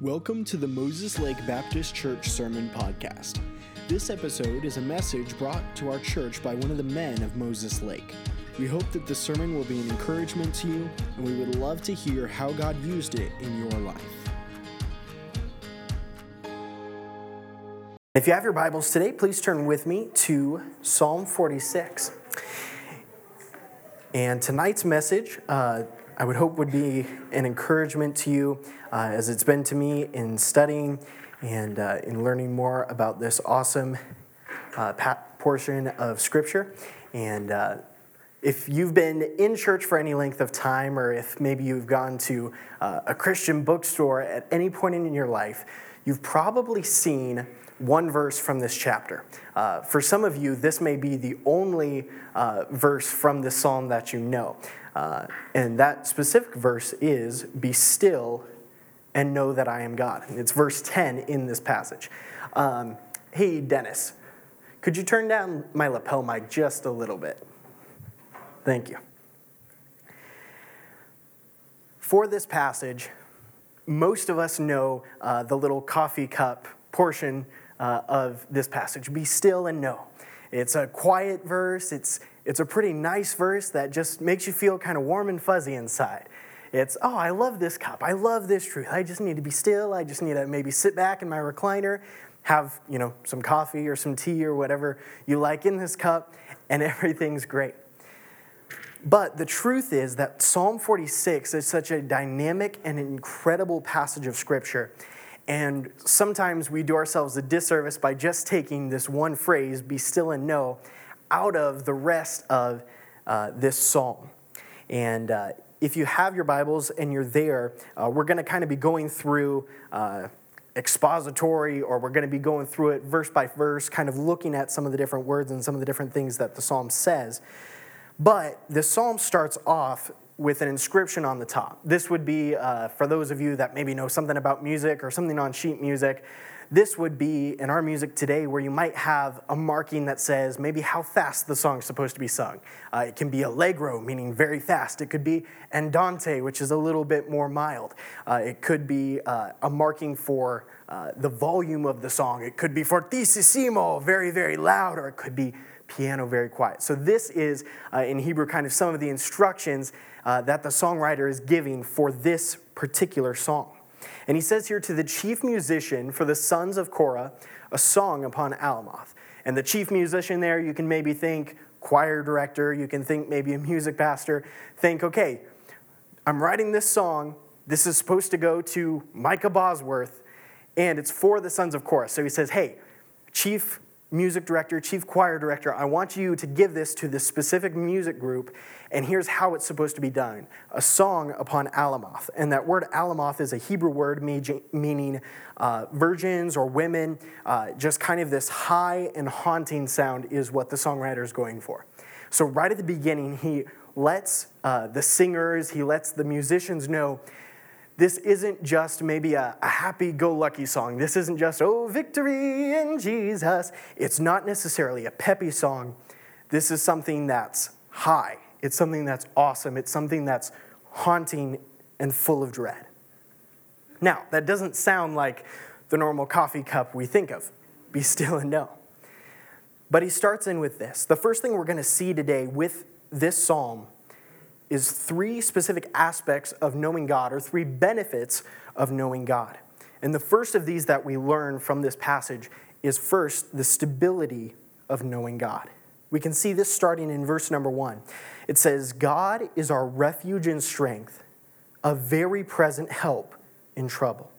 Welcome to the Moses Lake Baptist Church Sermon Podcast. This episode is a message brought to our church by one of the men of Moses Lake. We hope that the sermon will be an encouragement to you, and we would love to hear how God used it in your life. If you have your Bibles today, please turn with me to Psalm 46. And tonight's message, uh, I would hope, would be an encouragement to you, uh, as it's been to me in studying and uh, in learning more about this awesome uh, portion of Scripture. And uh, if you've been in church for any length of time, or if maybe you've gone to uh, a Christian bookstore at any point in your life, you've probably seen one verse from this chapter. Uh, for some of you, this may be the only uh, verse from this psalm that you know. Uh, and that specific verse is Be still and know that I am God. It's verse 10 in this passage. Um, hey, Dennis, could you turn down my lapel mic just a little bit? Thank you. For this passage, most of us know uh, the little coffee cup portion uh, of this passage Be still and know. It's a quiet verse, it's, it's a pretty nice verse that just makes you feel kind of warm and fuzzy inside. It's, oh, I love this cup. I love this truth. I just need to be still. I just need to maybe sit back in my recliner, have, you know, some coffee or some tea or whatever you like in this cup, and everything's great. But the truth is that Psalm 46 is such a dynamic and incredible passage of Scripture and sometimes we do ourselves a disservice by just taking this one phrase, be still and know, out of the rest of uh, this psalm. And uh, if you have your Bibles and you're there, uh, we're going to kind of be going through uh, expository, or we're going to be going through it verse by verse, kind of looking at some of the different words and some of the different things that the psalm says. But the psalm starts off with an inscription on the top. This would be, uh, for those of you that maybe know something about music or something on sheet music, this would be in our music today where you might have a marking that says maybe how fast the song is supposed to be sung. Uh, it can be allegro, meaning very fast. It could be andante, which is a little bit more mild. Uh, it could be uh, a marking for uh, the volume of the song. It could be fortissimo, very, very loud, or it could be piano, very quiet. So, this is uh, in Hebrew kind of some of the instructions uh, that the songwriter is giving for this particular song. And he says here to the chief musician for the sons of Korah, a song upon Alamoth. And the chief musician there, you can maybe think choir director, you can think maybe a music pastor. Think, okay, I'm writing this song. This is supposed to go to Micah Bosworth, and it's for the sons of Korah. So he says, hey, chief music director, chief choir director, I want you to give this to this specific music group, and here's how it's supposed to be done a song upon Alamoth. And that word Alamoth is a Hebrew word meaning uh, virgins or women. Uh, just kind of this high and haunting sound is what the songwriter is going for. So, right at the beginning, he lets uh, the singers, he lets the musicians know this isn't just maybe a, a happy go lucky song. This isn't just, oh, victory in Jesus. It's not necessarily a peppy song. This is something that's high, it's something that's awesome, it's something that's haunting and full of dread. Now, that doesn't sound like the normal coffee cup we think of. Be still and know. But he starts in with this. The first thing we're going to see today with this psalm is three specific aspects of knowing God, or three benefits of knowing God. And the first of these that we learn from this passage is first the stability of knowing God. We can see this starting in verse number one. It says, God is our refuge and strength, a very present help in trouble.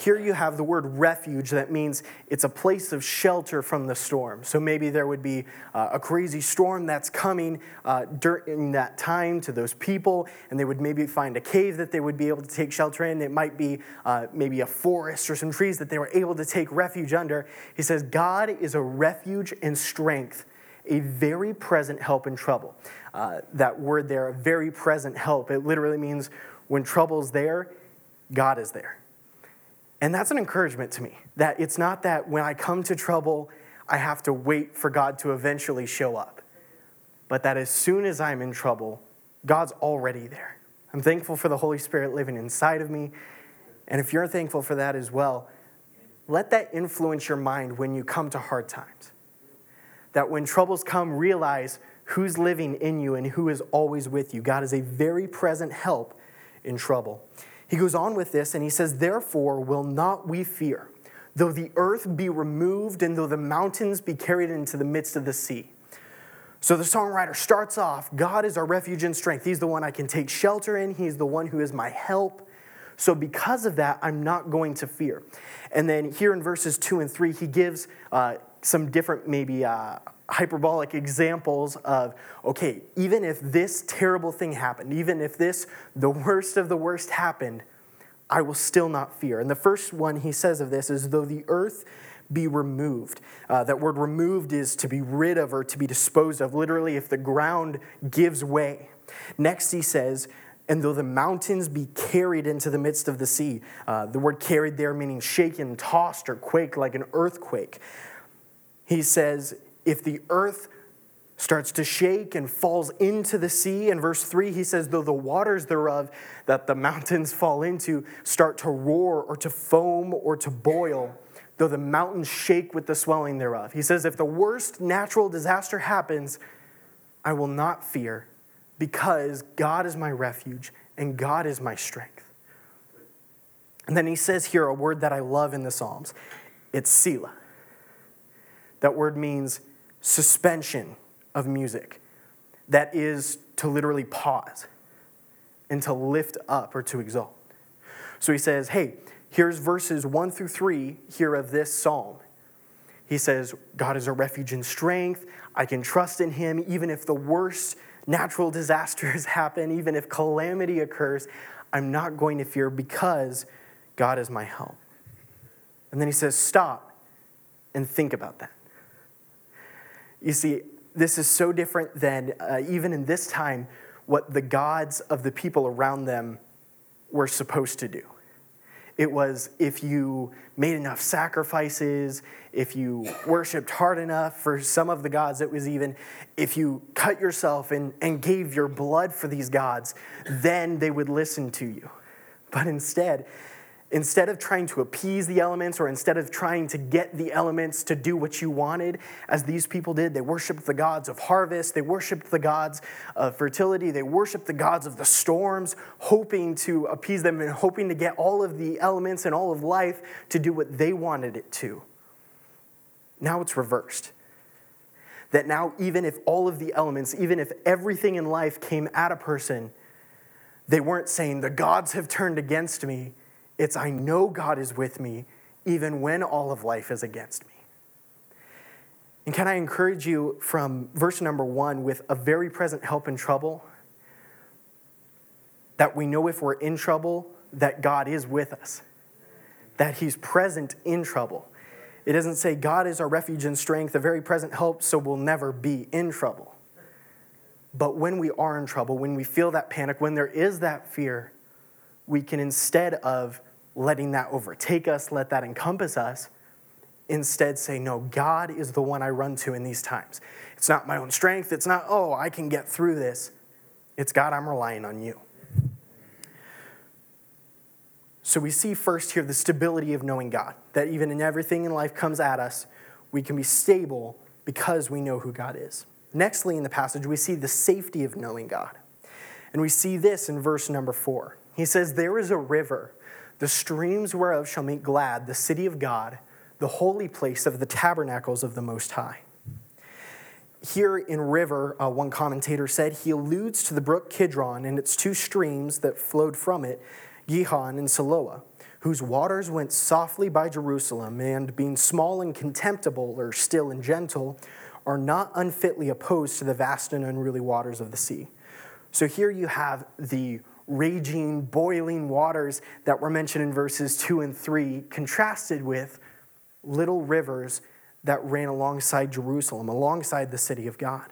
Here you have the word refuge that means it's a place of shelter from the storm. So maybe there would be uh, a crazy storm that's coming uh, during that time to those people, and they would maybe find a cave that they would be able to take shelter in. It might be uh, maybe a forest or some trees that they were able to take refuge under. He says, God is a refuge and strength, a very present help in trouble. Uh, that word there, a very present help, it literally means when trouble's there, God is there. And that's an encouragement to me that it's not that when I come to trouble, I have to wait for God to eventually show up, but that as soon as I'm in trouble, God's already there. I'm thankful for the Holy Spirit living inside of me, And if you're thankful for that as well, let that influence your mind when you come to hard times. That when troubles come, realize who's living in you and who is always with you. God is a very present help in trouble. He goes on with this and he says, Therefore, will not we fear, though the earth be removed and though the mountains be carried into the midst of the sea. So the songwriter starts off God is our refuge and strength. He's the one I can take shelter in, He's the one who is my help. So, because of that, I'm not going to fear. And then here in verses two and three, he gives uh, some different, maybe uh, hyperbolic examples of okay, even if this terrible thing happened, even if this, the worst of the worst happened, I will still not fear. And the first one he says of this is though the earth be removed. Uh, that word removed is to be rid of or to be disposed of, literally, if the ground gives way. Next, he says, and though the mountains be carried into the midst of the sea, uh, the word carried there meaning shaken, tossed, or quaked like an earthquake. He says, if the earth starts to shake and falls into the sea. In verse 3, he says, Though the waters thereof that the mountains fall into start to roar or to foam or to boil, though the mountains shake with the swelling thereof. He says, If the worst natural disaster happens, I will not fear because God is my refuge and God is my strength. And then he says here a word that I love in the Psalms it's Selah. That word means suspension of music, that is to literally pause and to lift up or to exalt. So he says, hey, here's verses one through three here of this psalm. He says, God is a refuge and strength. I can trust in him even if the worst natural disasters happen, even if calamity occurs, I'm not going to fear because God is my help. And then he says, Stop and think about that. You see, this is so different than uh, even in this time what the gods of the people around them were supposed to do. It was if you made enough sacrifices, if you worshiped hard enough for some of the gods, it was even if you cut yourself and, and gave your blood for these gods, then they would listen to you. But instead, Instead of trying to appease the elements or instead of trying to get the elements to do what you wanted, as these people did, they worshiped the gods of harvest, they worshiped the gods of fertility, they worshiped the gods of the storms, hoping to appease them and hoping to get all of the elements and all of life to do what they wanted it to. Now it's reversed. That now, even if all of the elements, even if everything in life came at a person, they weren't saying, The gods have turned against me it's I know God is with me even when all of life is against me. And can I encourage you from verse number one with a very present help in trouble? That we know if we're in trouble, that God is with us, that He's present in trouble. It doesn't say God is our refuge and strength, a very present help, so we'll never be in trouble. But when we are in trouble, when we feel that panic, when there is that fear, we can instead of letting that overtake us, let that encompass us. Instead, say, No, God is the one I run to in these times. It's not my own strength. It's not, oh, I can get through this. It's God, I'm relying on you. So we see first here the stability of knowing God, that even in everything in life comes at us, we can be stable because we know who God is. Nextly, in the passage, we see the safety of knowing God. And we see this in verse number four. He says, There is a river the streams whereof shall make glad the city of God, the holy place of the tabernacles of the Most High. Here in River, uh, one commentator said, he alludes to the brook Kidron and its two streams that flowed from it, Gihon and Siloah, whose waters went softly by Jerusalem, and being small and contemptible, or still and gentle, are not unfitly opposed to the vast and unruly waters of the sea. So here you have the raging, boiling waters that were mentioned in verses 2 and 3, contrasted with little rivers that ran alongside Jerusalem, alongside the city of God.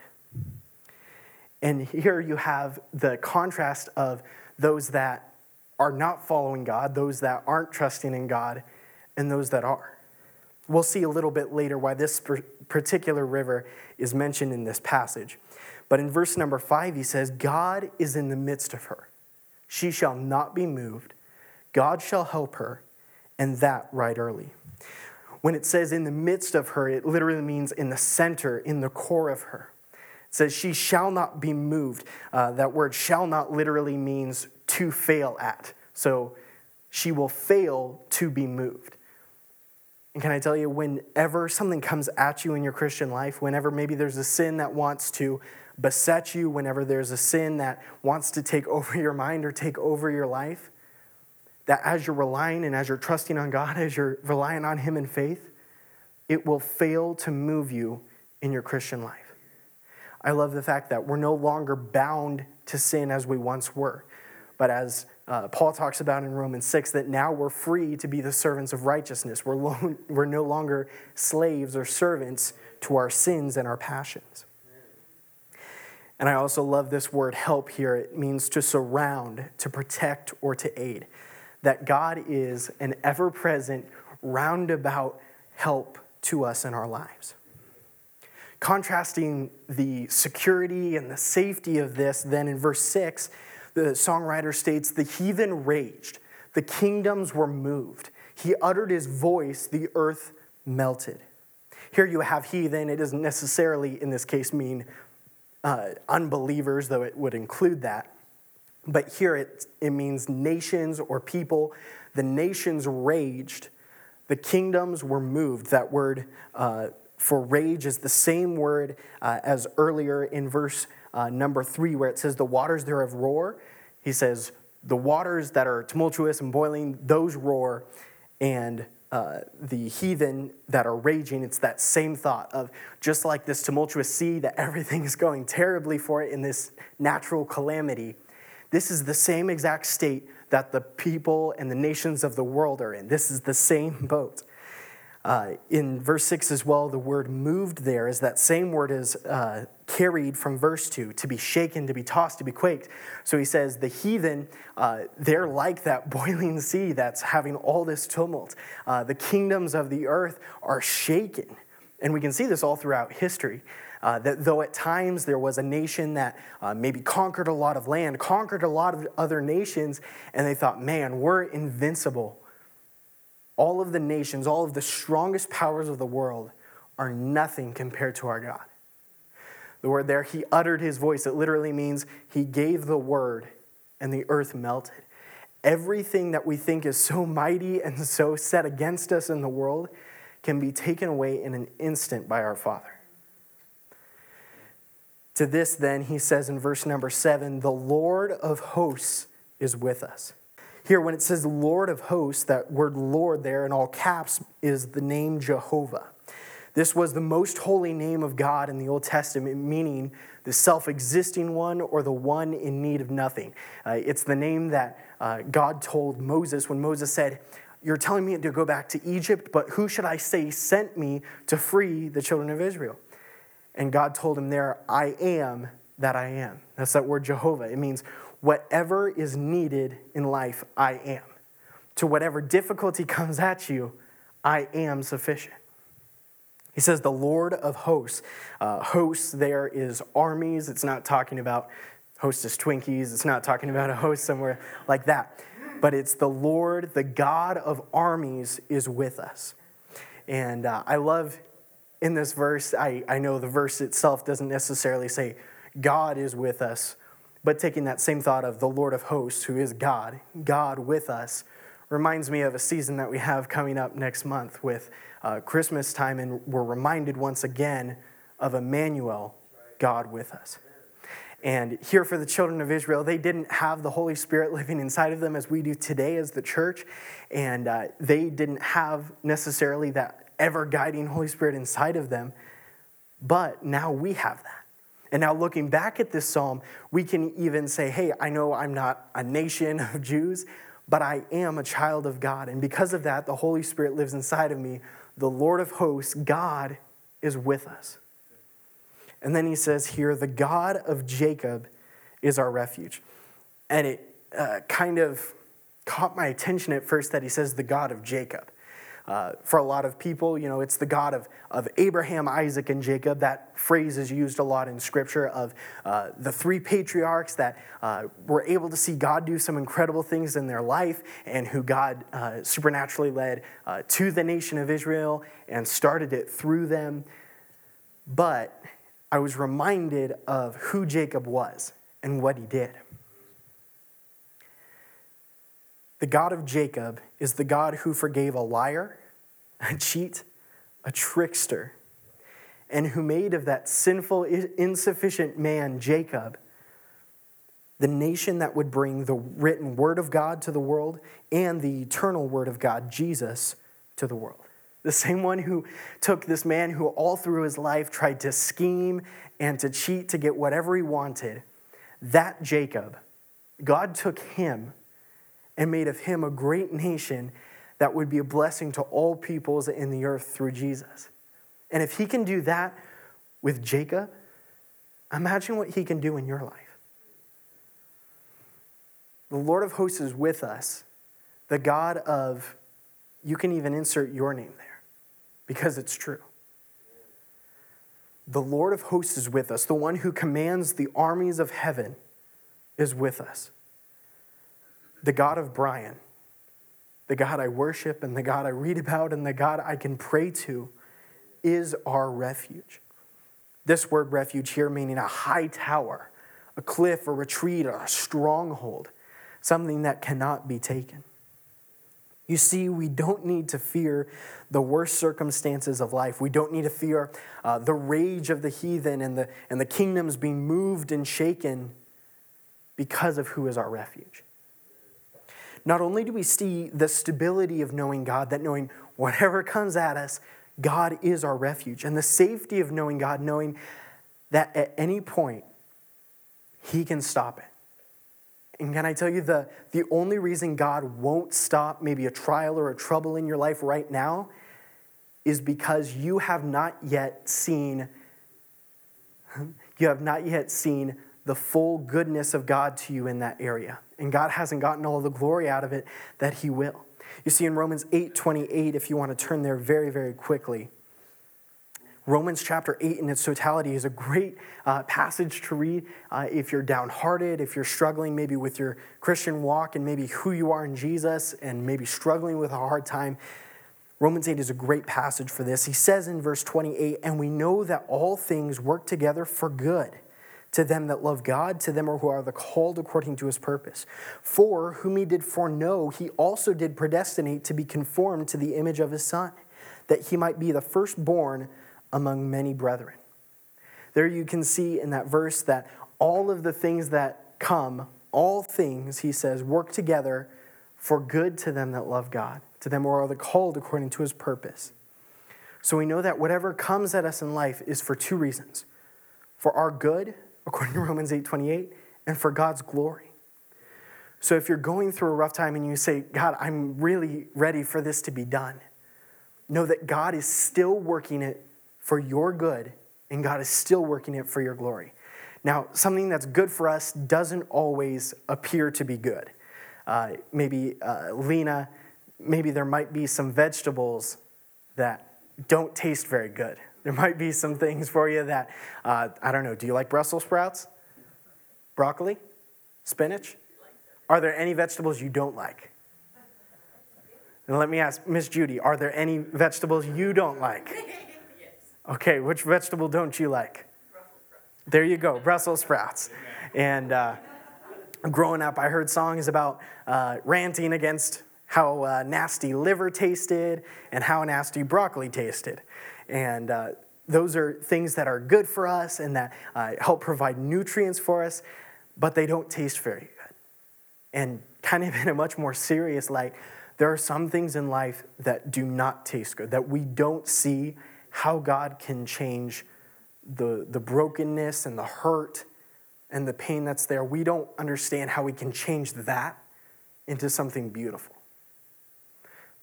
And here you have the contrast of those that are not following God, those that aren't trusting in God, and those that are. We'll see a little bit later why this particular river is mentioned in this passage. But in verse number five, he says, God is in the midst of her. She shall not be moved. God shall help her, and that right early. When it says in the midst of her, it literally means in the center, in the core of her. It says she shall not be moved. Uh, that word shall not literally means to fail at. So she will fail to be moved. And can I tell you, whenever something comes at you in your Christian life, whenever maybe there's a sin that wants to beset you, whenever there's a sin that wants to take over your mind or take over your life, that as you're relying and as you're trusting on God, as you're relying on Him in faith, it will fail to move you in your Christian life. I love the fact that we're no longer bound to sin as we once were, but as uh, Paul talks about in Romans 6, that now we're free to be the servants of righteousness. We're, lo- we're no longer slaves or servants to our sins and our passions. And I also love this word help here. It means to surround, to protect, or to aid that God is an ever present, roundabout help to us in our lives. Contrasting the security and the safety of this, then in verse 6, the songwriter states, The heathen raged, the kingdoms were moved. He uttered his voice, the earth melted. Here you have heathen. It doesn't necessarily, in this case, mean uh, unbelievers, though it would include that. But here it, it means nations or people. The nations raged, the kingdoms were moved. That word uh, for rage is the same word uh, as earlier in verse uh, number three, where it says, The waters thereof roar. He says, The waters that are tumultuous and boiling, those roar. And uh, the heathen that are raging, it's that same thought of just like this tumultuous sea that everything is going terribly for it in this natural calamity this is the same exact state that the people and the nations of the world are in. This is the same boat. Uh, in verse 6 as well, the word moved there is that same word is uh, carried from verse 2 to be shaken, to be tossed, to be quaked. So he says, the heathen, uh, they're like that boiling sea that's having all this tumult. Uh, the kingdoms of the earth are shaken. And we can see this all throughout history. Uh, that though at times there was a nation that uh, maybe conquered a lot of land, conquered a lot of other nations, and they thought, man, we're invincible. All of the nations, all of the strongest powers of the world are nothing compared to our God. The word there, he uttered his voice. It literally means he gave the word and the earth melted. Everything that we think is so mighty and so set against us in the world can be taken away in an instant by our Father. To this, then, he says in verse number seven, the Lord of hosts is with us. Here, when it says Lord of hosts, that word Lord there in all caps is the name Jehovah. This was the most holy name of God in the Old Testament, meaning the self existing one or the one in need of nothing. Uh, it's the name that uh, God told Moses when Moses said, You're telling me to go back to Egypt, but who should I say sent me to free the children of Israel? And God told him there, I am that I am. That's that word Jehovah. It means whatever is needed in life, I am. To whatever difficulty comes at you, I am sufficient. He says, the Lord of hosts. Uh, hosts there is armies. It's not talking about hostess Twinkies. It's not talking about a host somewhere like that. But it's the Lord, the God of armies, is with us. And uh, I love in this verse, I, I know the verse itself doesn't necessarily say God is with us, but taking that same thought of the Lord of hosts, who is God, God with us, reminds me of a season that we have coming up next month with uh, Christmas time, and we're reminded once again of Emmanuel, God with us. And here for the children of Israel, they didn't have the Holy Spirit living inside of them as we do today as the church. And uh, they didn't have necessarily that ever guiding Holy Spirit inside of them. But now we have that. And now, looking back at this psalm, we can even say, hey, I know I'm not a nation of Jews, but I am a child of God. And because of that, the Holy Spirit lives inside of me. The Lord of hosts, God, is with us. And then he says here, the God of Jacob is our refuge. And it uh, kind of caught my attention at first that he says, the God of Jacob. Uh, for a lot of people, you know, it's the God of, of Abraham, Isaac, and Jacob. That phrase is used a lot in Scripture of uh, the three patriarchs that uh, were able to see God do some incredible things in their life and who God uh, supernaturally led uh, to the nation of Israel and started it through them. But I was reminded of who Jacob was and what he did. The God of Jacob is the God who forgave a liar, a cheat, a trickster, and who made of that sinful, insufficient man, Jacob, the nation that would bring the written word of God to the world and the eternal word of God, Jesus, to the world. The same one who took this man who all through his life tried to scheme and to cheat to get whatever he wanted, that Jacob, God took him and made of him a great nation that would be a blessing to all peoples in the earth through Jesus. And if he can do that with Jacob, imagine what he can do in your life. The Lord of hosts is with us, the God of, you can even insert your name there because it's true. The Lord of hosts is with us, the one who commands the armies of heaven is with us the God of Brian, the God I worship and the God I read about and the God I can pray to, is our refuge. This word refuge here meaning a high tower, a cliff, a retreat, or a stronghold, something that cannot be taken. You see, we don't need to fear the worst circumstances of life. We don't need to fear uh, the rage of the heathen and the, and the kingdoms being moved and shaken because of who is our refuge not only do we see the stability of knowing God, that knowing whatever comes at us, God is our refuge, and the safety of knowing God, knowing that at any point, He can stop it. And can I tell you the, the only reason God won't stop maybe a trial or a trouble in your life right now is because you have not yet seen you have not yet seen the full goodness of God to you in that area. And God hasn't gotten all the glory out of it that He will. You see, in Romans 8 28, if you want to turn there very, very quickly, Romans chapter 8 in its totality is a great uh, passage to read uh, if you're downhearted, if you're struggling maybe with your Christian walk and maybe who you are in Jesus and maybe struggling with a hard time. Romans 8 is a great passage for this. He says in verse 28 And we know that all things work together for good to them that love God, to them who are the called according to his purpose. For whom he did foreknow, he also did predestinate to be conformed to the image of his Son, that he might be the firstborn among many brethren. There you can see in that verse that all of the things that come, all things, he says, work together for good to them that love God, to them who are the called according to his purpose. So we know that whatever comes at us in life is for two reasons for our good according to Romans 8:28, and for God's glory. So if you're going through a rough time and you say, God, I'm really ready for this to be done, know that God is still working it for your good and God is still working it for your glory. Now, something that's good for us doesn't always appear to be good. Uh, maybe, uh, Lena, maybe there might be some vegetables that don't taste very good. There might be some things for you that, uh, I don't know, do you like Brussels sprouts? Broccoli? Spinach? Are there any vegetables you don't like? And let me ask Miss Judy, are there any vegetables you don't like? Okay, which vegetable don't you like? There you go, Brussels sprouts. And uh, growing up, I heard songs about uh, ranting against how uh, nasty liver tasted and how nasty broccoli tasted. And uh, those are things that are good for us and that uh, help provide nutrients for us, but they don't taste very good. And kind of in a much more serious light, there are some things in life that do not taste good, that we don't see how God can change the, the brokenness and the hurt and the pain that's there. We don't understand how we can change that into something beautiful.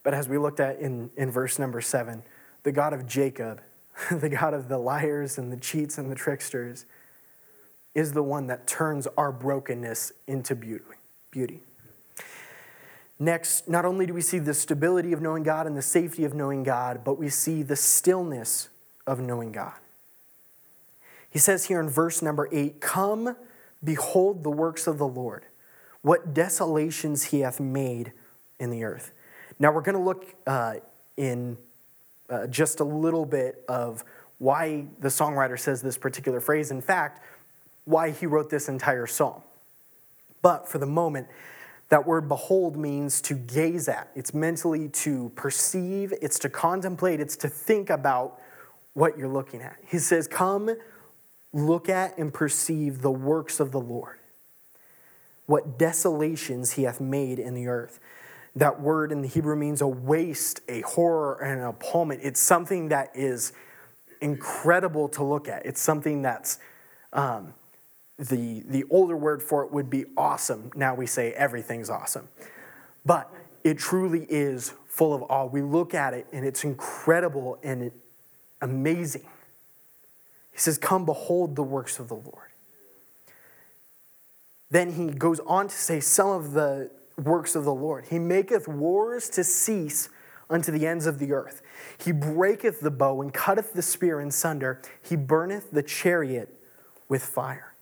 But as we looked at in, in verse number seven, the God of Jacob, the God of the liars and the cheats and the tricksters, is the one that turns our brokenness into beauty. beauty. Next, not only do we see the stability of knowing God and the safety of knowing God, but we see the stillness of knowing God. He says here in verse number eight, Come, behold the works of the Lord, what desolations he hath made in the earth. Now we're going to look uh, in uh, just a little bit of why the songwriter says this particular phrase. In fact, why he wrote this entire psalm. But for the moment, that word behold means to gaze at. It's mentally to perceive, it's to contemplate, it's to think about what you're looking at. He says, Come, look at and perceive the works of the Lord, what desolations he hath made in the earth. That word in the Hebrew means a waste, a horror, and an appallment. It's something that is incredible to look at. It's something that's um, the, the older word for it would be awesome. Now we say everything's awesome. But it truly is full of awe. We look at it and it's incredible and amazing. He says, Come behold the works of the Lord. Then he goes on to say some of the works of the Lord. He maketh wars to cease unto the ends of the earth. He breaketh the bow and cutteth the spear in sunder. He burneth the chariot with fire.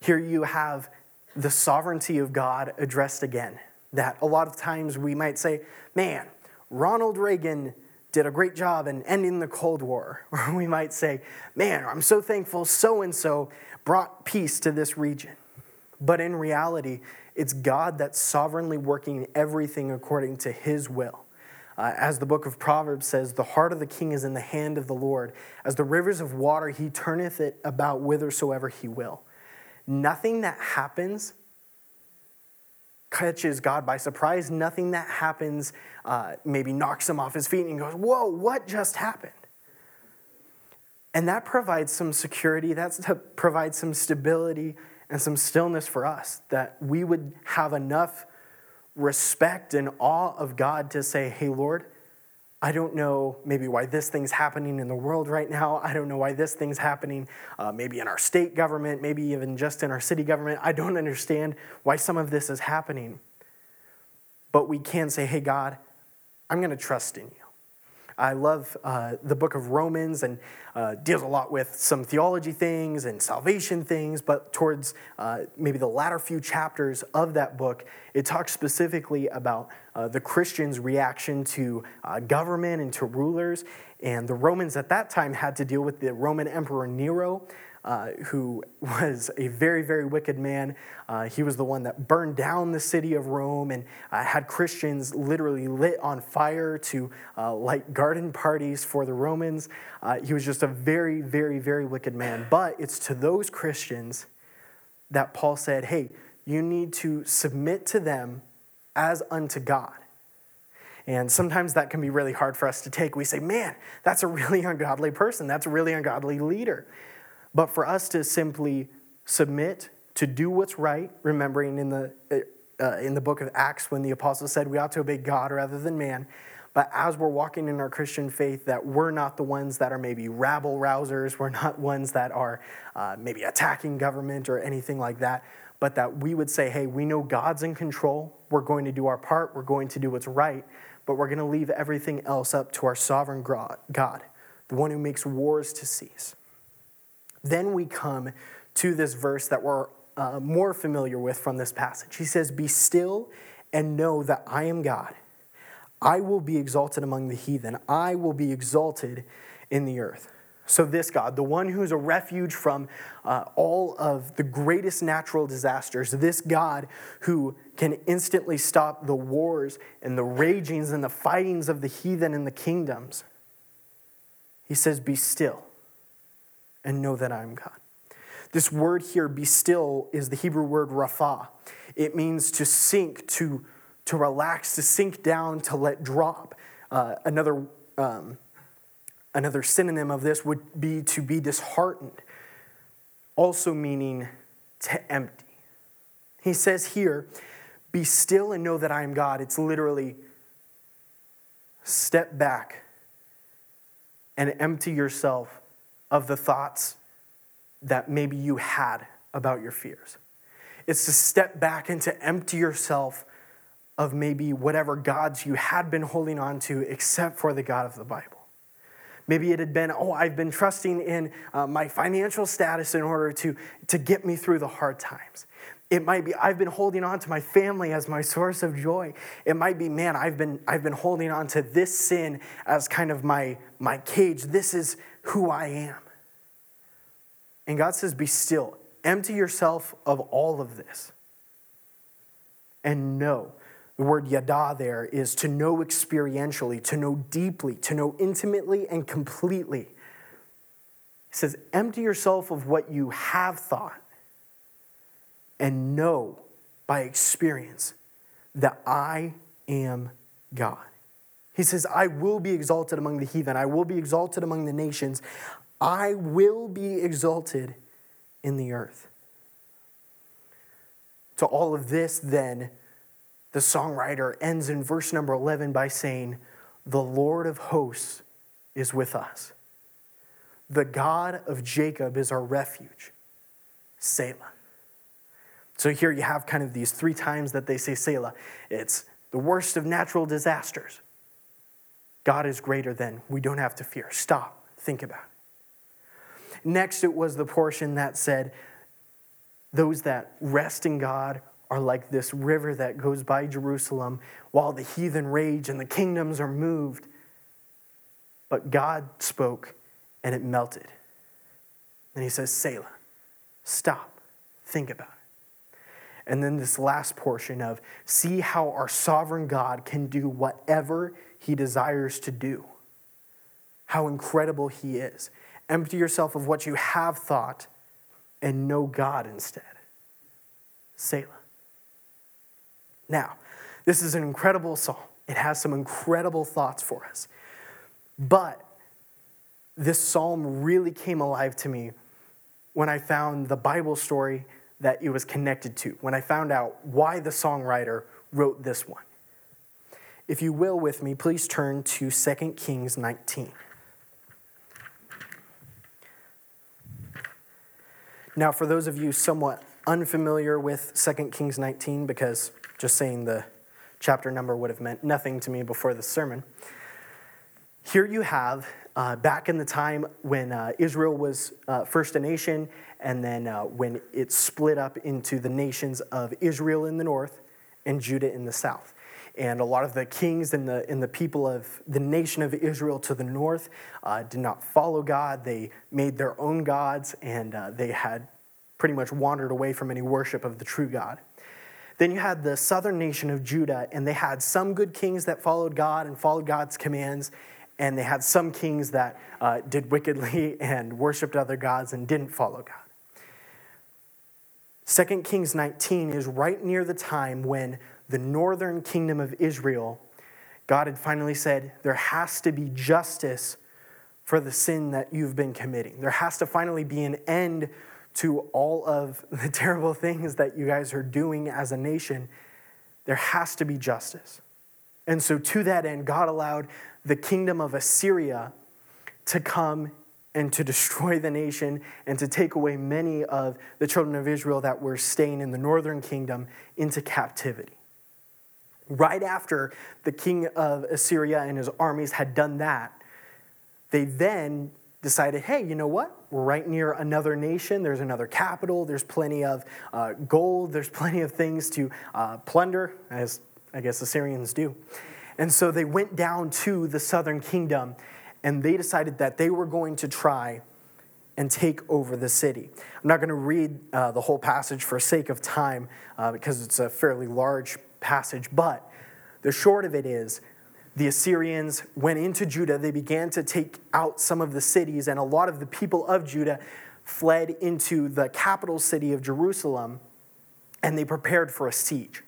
Here you have the sovereignty of God addressed again. That a lot of times we might say, man, Ronald Reagan did a great job in ending the Cold War. Or we might say, man, I'm so thankful so and so brought peace to this region. But in reality, it's God that's sovereignly working everything according to his will. Uh, as the book of Proverbs says, the heart of the king is in the hand of the Lord. As the rivers of water, he turneth it about whithersoever he will. Nothing that happens catches God by surprise. Nothing that happens uh, maybe knocks him off his feet and he goes, Whoa, what just happened? And that provides some security, that provides some stability and some stillness for us, that we would have enough respect and awe of God to say, Hey, Lord, I don't know maybe why this thing's happening in the world right now. I don't know why this thing's happening uh, maybe in our state government, maybe even just in our city government. I don't understand why some of this is happening. But we can say, hey, God, I'm going to trust in you. I love uh, the book of Romans and uh, deals a lot with some theology things and salvation things, but towards uh, maybe the latter few chapters of that book, it talks specifically about uh, the Christians' reaction to uh, government and to rulers. And the Romans at that time had to deal with the Roman Emperor Nero uh, who was a very, very wicked man. Uh, he was the one that burned down the city of Rome and uh, had Christians literally lit on fire to uh, light garden parties for the Romans. Uh, he was just a very, very, very wicked man. But it's to those Christians that Paul said, hey, you need to submit to them as unto God. And sometimes that can be really hard for us to take. We say, man, that's a really ungodly person. That's a really ungodly leader but for us to simply submit to do what's right, remembering in the, uh, in the book of Acts when the apostles said we ought to obey God rather than man. But as we're walking in our Christian faith, that we're not the ones that are maybe rabble rousers, we're not ones that are uh, maybe attacking government or anything like that, but that we would say, hey, we know God's in control, we're going to do our part, we're going to do what's right, but we're going to leave everything else up to our sovereign God, the one who makes wars to cease. Then we come to this verse that we're uh, more familiar with from this passage. He says, Be still and know that I am God. I will be exalted among the heathen, I will be exalted in the earth. So, this God, the one who's a refuge from uh, all of the greatest natural disasters, this God who can instantly stop the wars and the ragings and the fightings of the heathen and the kingdoms, he says, Be still and know that I am God. This word here, be still, is the Hebrew word rapha. It means to sink, to, to relax, to sink down, to let drop. Uh, another, um, another synonym of this would be to be disheartened, also meaning to empty. He says here, be still and know that I am God. It's literally step back and empty yourself of the thoughts that maybe you had about your fears. It's to step back and to empty yourself of maybe whatever gods you had been holding on to, except for the God of the Bible. Maybe it had been, oh, I've been trusting in uh, my financial status in order to, to get me through the hard times. It might be, I've been holding on to my family as my source of joy. It might be, man, I've been, I've been holding on to this sin as kind of my, my cage. This is who I am. And God says, be still, empty yourself of all of this, and know the word yada there is to know experientially, to know deeply, to know intimately and completely. It says, empty yourself of what you have thought and know by experience that I am God. He says, I will be exalted among the heathen, I will be exalted among the nations, I will be exalted in the earth. To all of this, then, the songwriter ends in verse number 11 by saying, The Lord of hosts is with us. The God of Jacob is our refuge. Selah. So here you have kind of these three times that they say Selah. It's the worst of natural disasters. God is greater than. We don't have to fear. Stop. Think about it. Next, it was the portion that said, Those that rest in God are like this river that goes by Jerusalem while the heathen rage and the kingdoms are moved. But God spoke and it melted. And he says, Selah, stop, think about it. And then this last portion of see how our sovereign God can do whatever he desires to do. How incredible he is. Empty yourself of what you have thought and know God instead. Selah. Now, this is an incredible psalm. It has some incredible thoughts for us. But this psalm really came alive to me when I found the Bible story that it was connected to, when I found out why the songwriter wrote this one. If you will, with me, please turn to 2 Kings 19. Now, for those of you somewhat unfamiliar with 2 Kings 19, because just saying the chapter number would have meant nothing to me before the sermon. Here you have, uh, back in the time when uh, Israel was uh, first a nation, and then uh, when it split up into the nations of Israel in the north and Judah in the south. And a lot of the kings and the, and the people of the nation of Israel to the north uh, did not follow God. They made their own gods, and uh, they had pretty much wandered away from any worship of the true God. Then you had the southern nation of Judah, and they had some good kings that followed God and followed God's commands, and they had some kings that uh, did wickedly and worshiped other gods and didn't follow God. 2 Kings 19 is right near the time when the northern kingdom of Israel, God had finally said, there has to be justice for the sin that you've been committing. There has to finally be an end to all of the terrible things that you guys are doing as a nation, there has to be justice. And so, to that end, God allowed the kingdom of Assyria to come and to destroy the nation and to take away many of the children of Israel that were staying in the northern kingdom into captivity. Right after the king of Assyria and his armies had done that, they then decided, hey, you know what? We're right near another nation. There's another capital. There's plenty of uh, gold. There's plenty of things to uh, plunder, as I guess Assyrians do. And so they went down to the southern kingdom and they decided that they were going to try and take over the city. I'm not going to read uh, the whole passage for sake of time uh, because it's a fairly large passage, but the short of it is the Assyrians went into Judah. They began to take out some of the cities, and a lot of the people of Judah fled into the capital city of Jerusalem, and they prepared for a siege.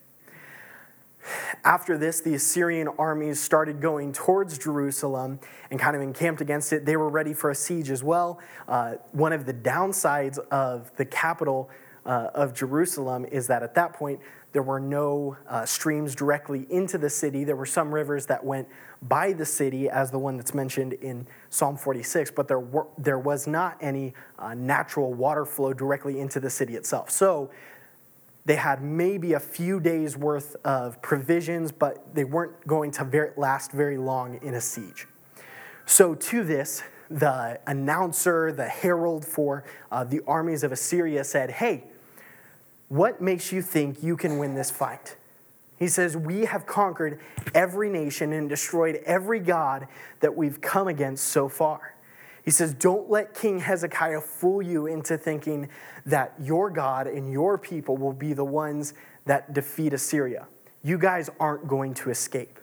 After this, the Assyrian armies started going towards Jerusalem and kind of encamped against it. They were ready for a siege as well. Uh, one of the downsides of the capital uh, of Jerusalem is that at that point, there were no uh, streams directly into the city. There were some rivers that went by the city, as the one that's mentioned in Psalm 46, but there, were, there was not any uh, natural water flow directly into the city itself. So They had maybe a few days worth of provisions, but they weren't going to last very long in a siege. So, to this, the announcer, the herald for uh, the armies of Assyria said, Hey, what makes you think you can win this fight? He says, We have conquered every nation and destroyed every God that we've come against so far. He says, Don't let King Hezekiah fool you into thinking that your God and your people will be the ones that defeat Assyria. You guys aren't going to escape.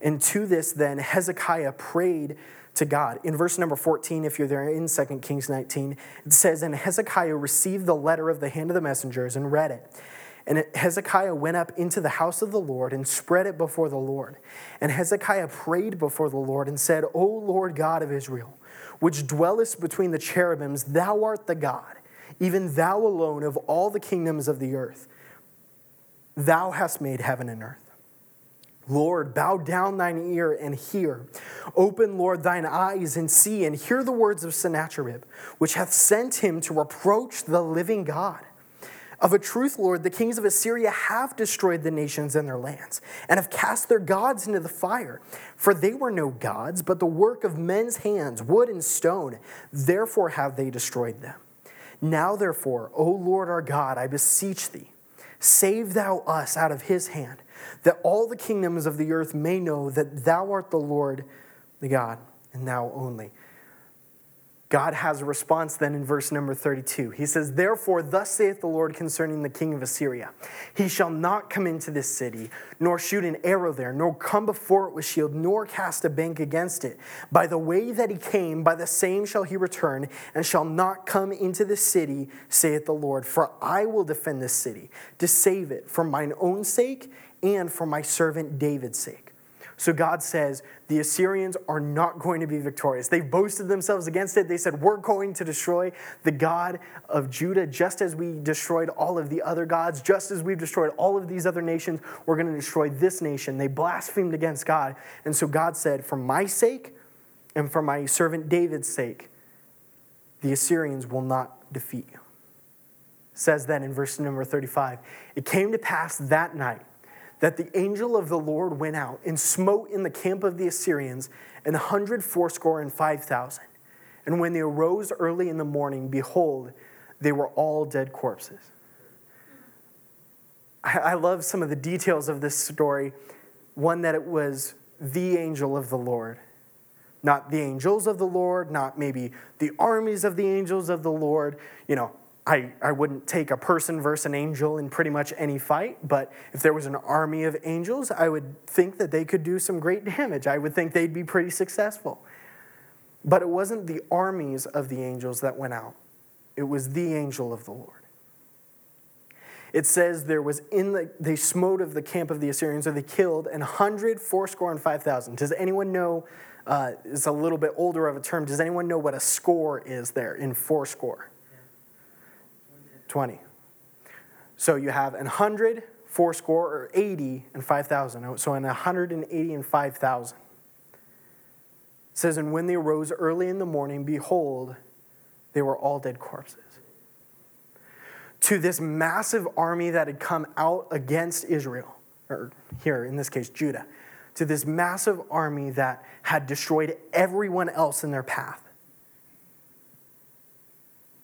And to this, then, Hezekiah prayed to God. In verse number 14, if you're there in 2 Kings 19, it says, And Hezekiah received the letter of the hand of the messengers and read it. And Hezekiah went up into the house of the Lord and spread it before the Lord. And Hezekiah prayed before the Lord and said, O Lord God of Israel, which dwellest between the cherubims, thou art the God, even thou alone of all the kingdoms of the earth. Thou hast made heaven and earth. Lord, bow down thine ear and hear. Open, Lord, thine eyes and see, and hear the words of Sennacherib, which hath sent him to reproach the living God. Of a truth, Lord, the kings of Assyria have destroyed the nations and their lands, and have cast their gods into the fire. For they were no gods, but the work of men's hands, wood and stone. Therefore have they destroyed them. Now, therefore, O Lord our God, I beseech thee, save thou us out of his hand, that all the kingdoms of the earth may know that thou art the Lord, the God, and thou only. God has a response then in verse number 32. He says, Therefore, thus saith the Lord concerning the king of Assyria He shall not come into this city, nor shoot an arrow there, nor come before it with shield, nor cast a bank against it. By the way that he came, by the same shall he return, and shall not come into the city, saith the Lord. For I will defend this city, to save it for mine own sake and for my servant David's sake. So God says the Assyrians are not going to be victorious. They boasted themselves against it. They said, We're going to destroy the God of Judah just as we destroyed all of the other gods, just as we've destroyed all of these other nations. We're going to destroy this nation. They blasphemed against God. And so God said, For my sake and for my servant David's sake, the Assyrians will not defeat you. It says then in verse number 35 It came to pass that night that the angel of the Lord went out and smote in the camp of the Assyrians an hundred fourscore and five thousand. And when they arose early in the morning, behold, they were all dead corpses. I love some of the details of this story. One, that it was the angel of the Lord, not the angels of the Lord, not maybe the armies of the angels of the Lord. You know, I, I wouldn't take a person versus an angel in pretty much any fight, but if there was an army of angels, I would think that they could do some great damage. I would think they'd be pretty successful. But it wasn't the armies of the angels that went out, it was the angel of the Lord. It says there was in the, they smote of the camp of the Assyrians, or they killed an hundred, fourscore, and five thousand. Does anyone know? Uh, it's a little bit older of a term. Does anyone know what a score is there in fourscore? 20. So you have an 100, four score, or 80, and 5,000. So in 180 and 5,000. It says, And when they arose early in the morning, behold, they were all dead corpses. To this massive army that had come out against Israel, or here in this case, Judah, to this massive army that had destroyed everyone else in their path,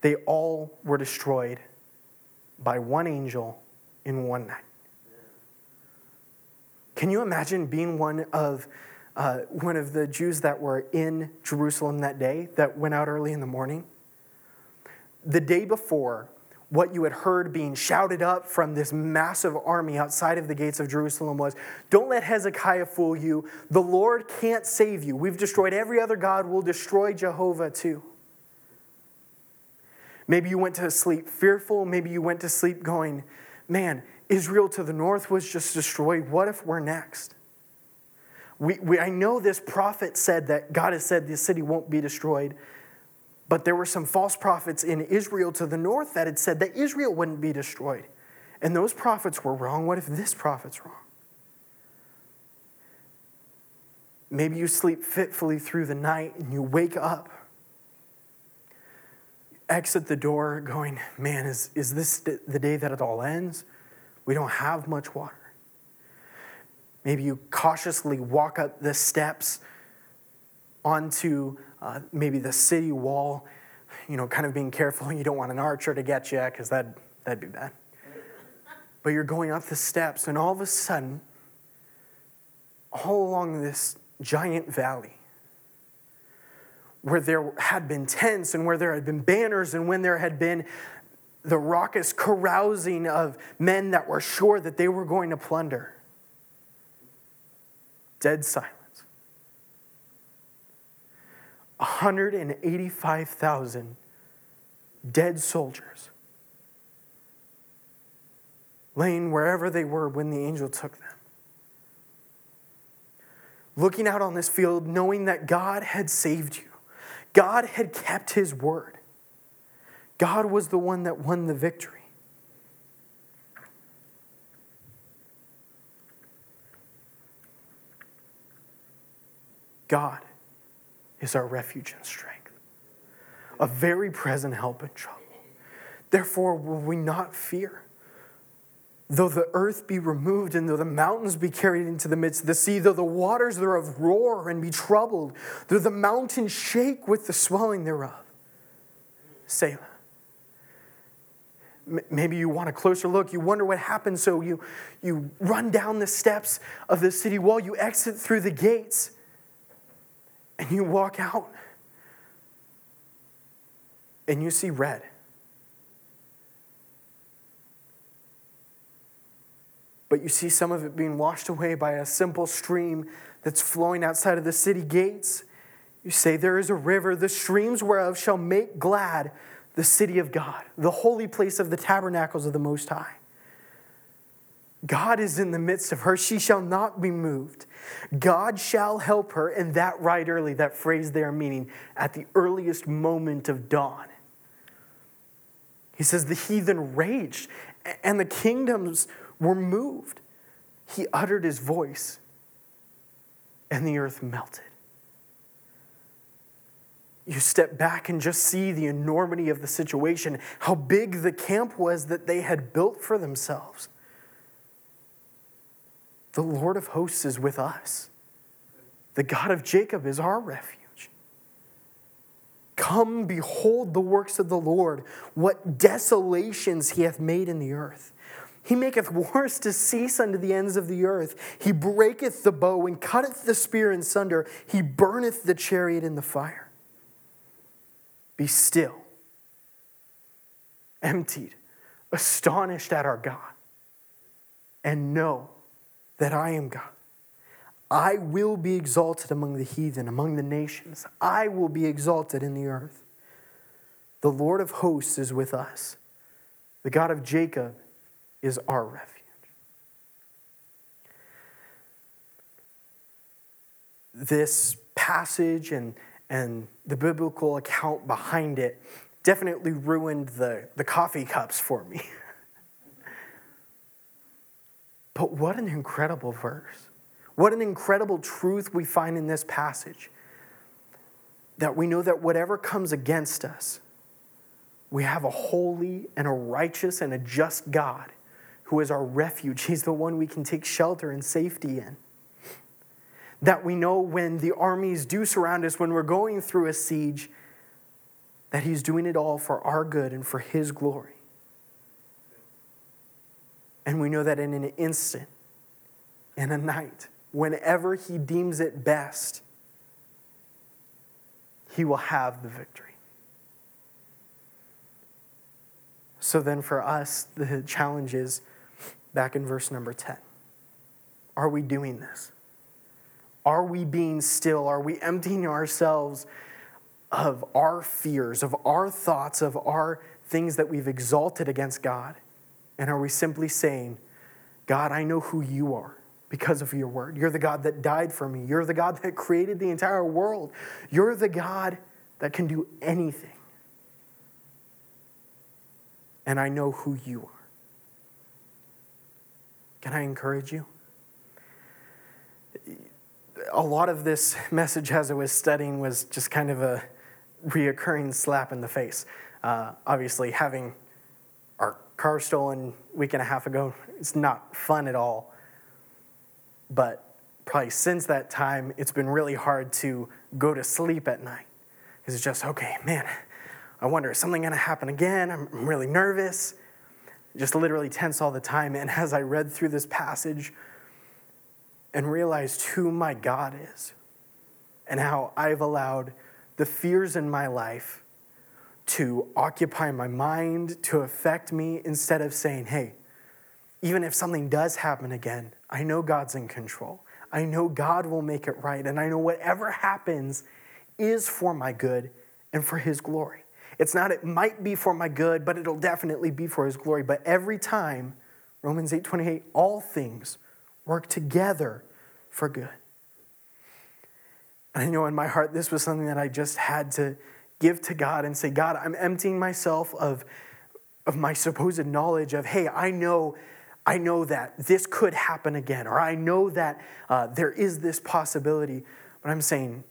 they all were destroyed by one angel in one night. Can you imagine being one of, uh, one of the Jews that were in Jerusalem that day, that went out early in the morning? The day before, what you had heard being shouted up from this massive army outside of the gates of Jerusalem was Don't let Hezekiah fool you. The Lord can't save you. We've destroyed every other God, we'll destroy Jehovah too. Maybe you went to sleep fearful. Maybe you went to sleep going, man, Israel to the north was just destroyed. What if we're next? We, we, I know this prophet said that God has said this city won't be destroyed, but there were some false prophets in Israel to the north that had said that Israel wouldn't be destroyed. And those prophets were wrong. What if this prophet's wrong? Maybe you sleep fitfully through the night and you wake up exit the door going, man, is, is this the day that it all ends? We don't have much water. Maybe you cautiously walk up the steps onto uh, maybe the city wall, you know, kind of being careful. You don't want an archer to get you because that, that'd be bad. But you're going up the steps, and all of a sudden, all along this giant valley, where there had been tents and where there had been banners and when there had been the raucous carousing of men that were sure that they were going to plunder. Dead silence. 185,000 dead soldiers laying wherever they were when the angel took them. Looking out on this field, knowing that God had saved you, God had kept his word. God was the one that won the victory. God is our refuge and strength, a very present help in trouble. Therefore, will we not fear? Though the earth be removed, and though the mountains be carried into the midst of the sea, though the waters thereof roar and be troubled, though the mountains shake with the swelling thereof. Selah. Maybe you want a closer look. You wonder what happened. So you, you run down the steps of the city wall. You exit through the gates. And you walk out. And you see red. But you see some of it being washed away by a simple stream that's flowing outside of the city gates. You say, There is a river, the streams whereof shall make glad the city of God, the holy place of the tabernacles of the Most High. God is in the midst of her. She shall not be moved. God shall help her, and that right early, that phrase there meaning at the earliest moment of dawn. He says, The heathen raged, and the kingdoms were moved. He uttered his voice, and the earth melted. You step back and just see the enormity of the situation, how big the camp was that they had built for themselves. The Lord of hosts is with us. The God of Jacob is our refuge. Come, behold the works of the Lord, what desolations he hath made in the earth. He maketh wars to cease unto the ends of the earth. He breaketh the bow and cutteth the spear in sunder. He burneth the chariot in the fire. Be still, emptied, astonished at our God, and know that I am God. I will be exalted among the heathen, among the nations. I will be exalted in the earth. The Lord of hosts is with us. The God of Jacob is our refuge. This passage and, and the biblical account behind it definitely ruined the, the coffee cups for me. but what an incredible verse. What an incredible truth we find in this passage. That we know that whatever comes against us, we have a holy and a righteous and a just God who is our refuge. He's the one we can take shelter and safety in. That we know when the armies do surround us, when we're going through a siege, that He's doing it all for our good and for His glory. And we know that in an instant, in a night, whenever He deems it best, He will have the victory. So then, for us, the challenge is back in verse number 10. Are we doing this? Are we being still? Are we emptying ourselves of our fears, of our thoughts, of our things that we've exalted against God? And are we simply saying, God, I know who you are because of your word. You're the God that died for me. You're the God that created the entire world. You're the God that can do anything. And I know who you are. Can I encourage you? A lot of this message as I was studying was just kind of a reoccurring slap in the face. Uh, obviously, having our car stolen a week and a half ago, it's not fun at all. But probably since that time, it's been really hard to go to sleep at night. It's just, okay, man, I wonder, is something going to happen again? I'm really nervous. Just literally tense all the time. And as I read through this passage and realized who my God is and how I've allowed the fears in my life to occupy my mind, to affect me, instead of saying, hey, even if something does happen again, I know God's in control. I know God will make it right. And I know whatever happens is for my good and for His glory. It's not, it might be for my good, but it'll definitely be for His glory. But every time, Romans 8 28, all things work together for good. And I know in my heart this was something that I just had to give to God and say, God, I'm emptying myself of, of my supposed knowledge of, hey, I know I know that this could happen again, or I know that uh, there is this possibility, but I'm saying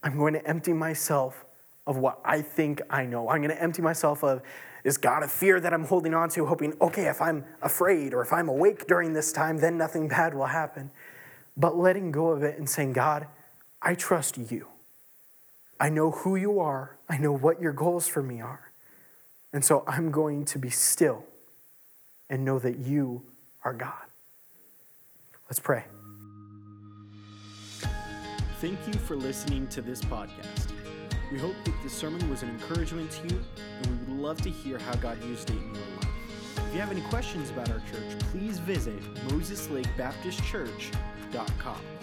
I'm going to empty myself of what I think I know. I'm going to empty myself of this God of fear that I'm holding on to, hoping, okay, if I'm afraid or if I'm awake during this time, then nothing bad will happen. But letting go of it and saying, God, I trust you. I know who you are, I know what your goals for me are. And so I'm going to be still and know that you are God. Let's pray. Thank you for listening to this podcast. We hope that this sermon was an encouragement to you, and we would love to hear how God used it in your life. If you have any questions about our church, please visit MosesLakeBaptistChurch.com.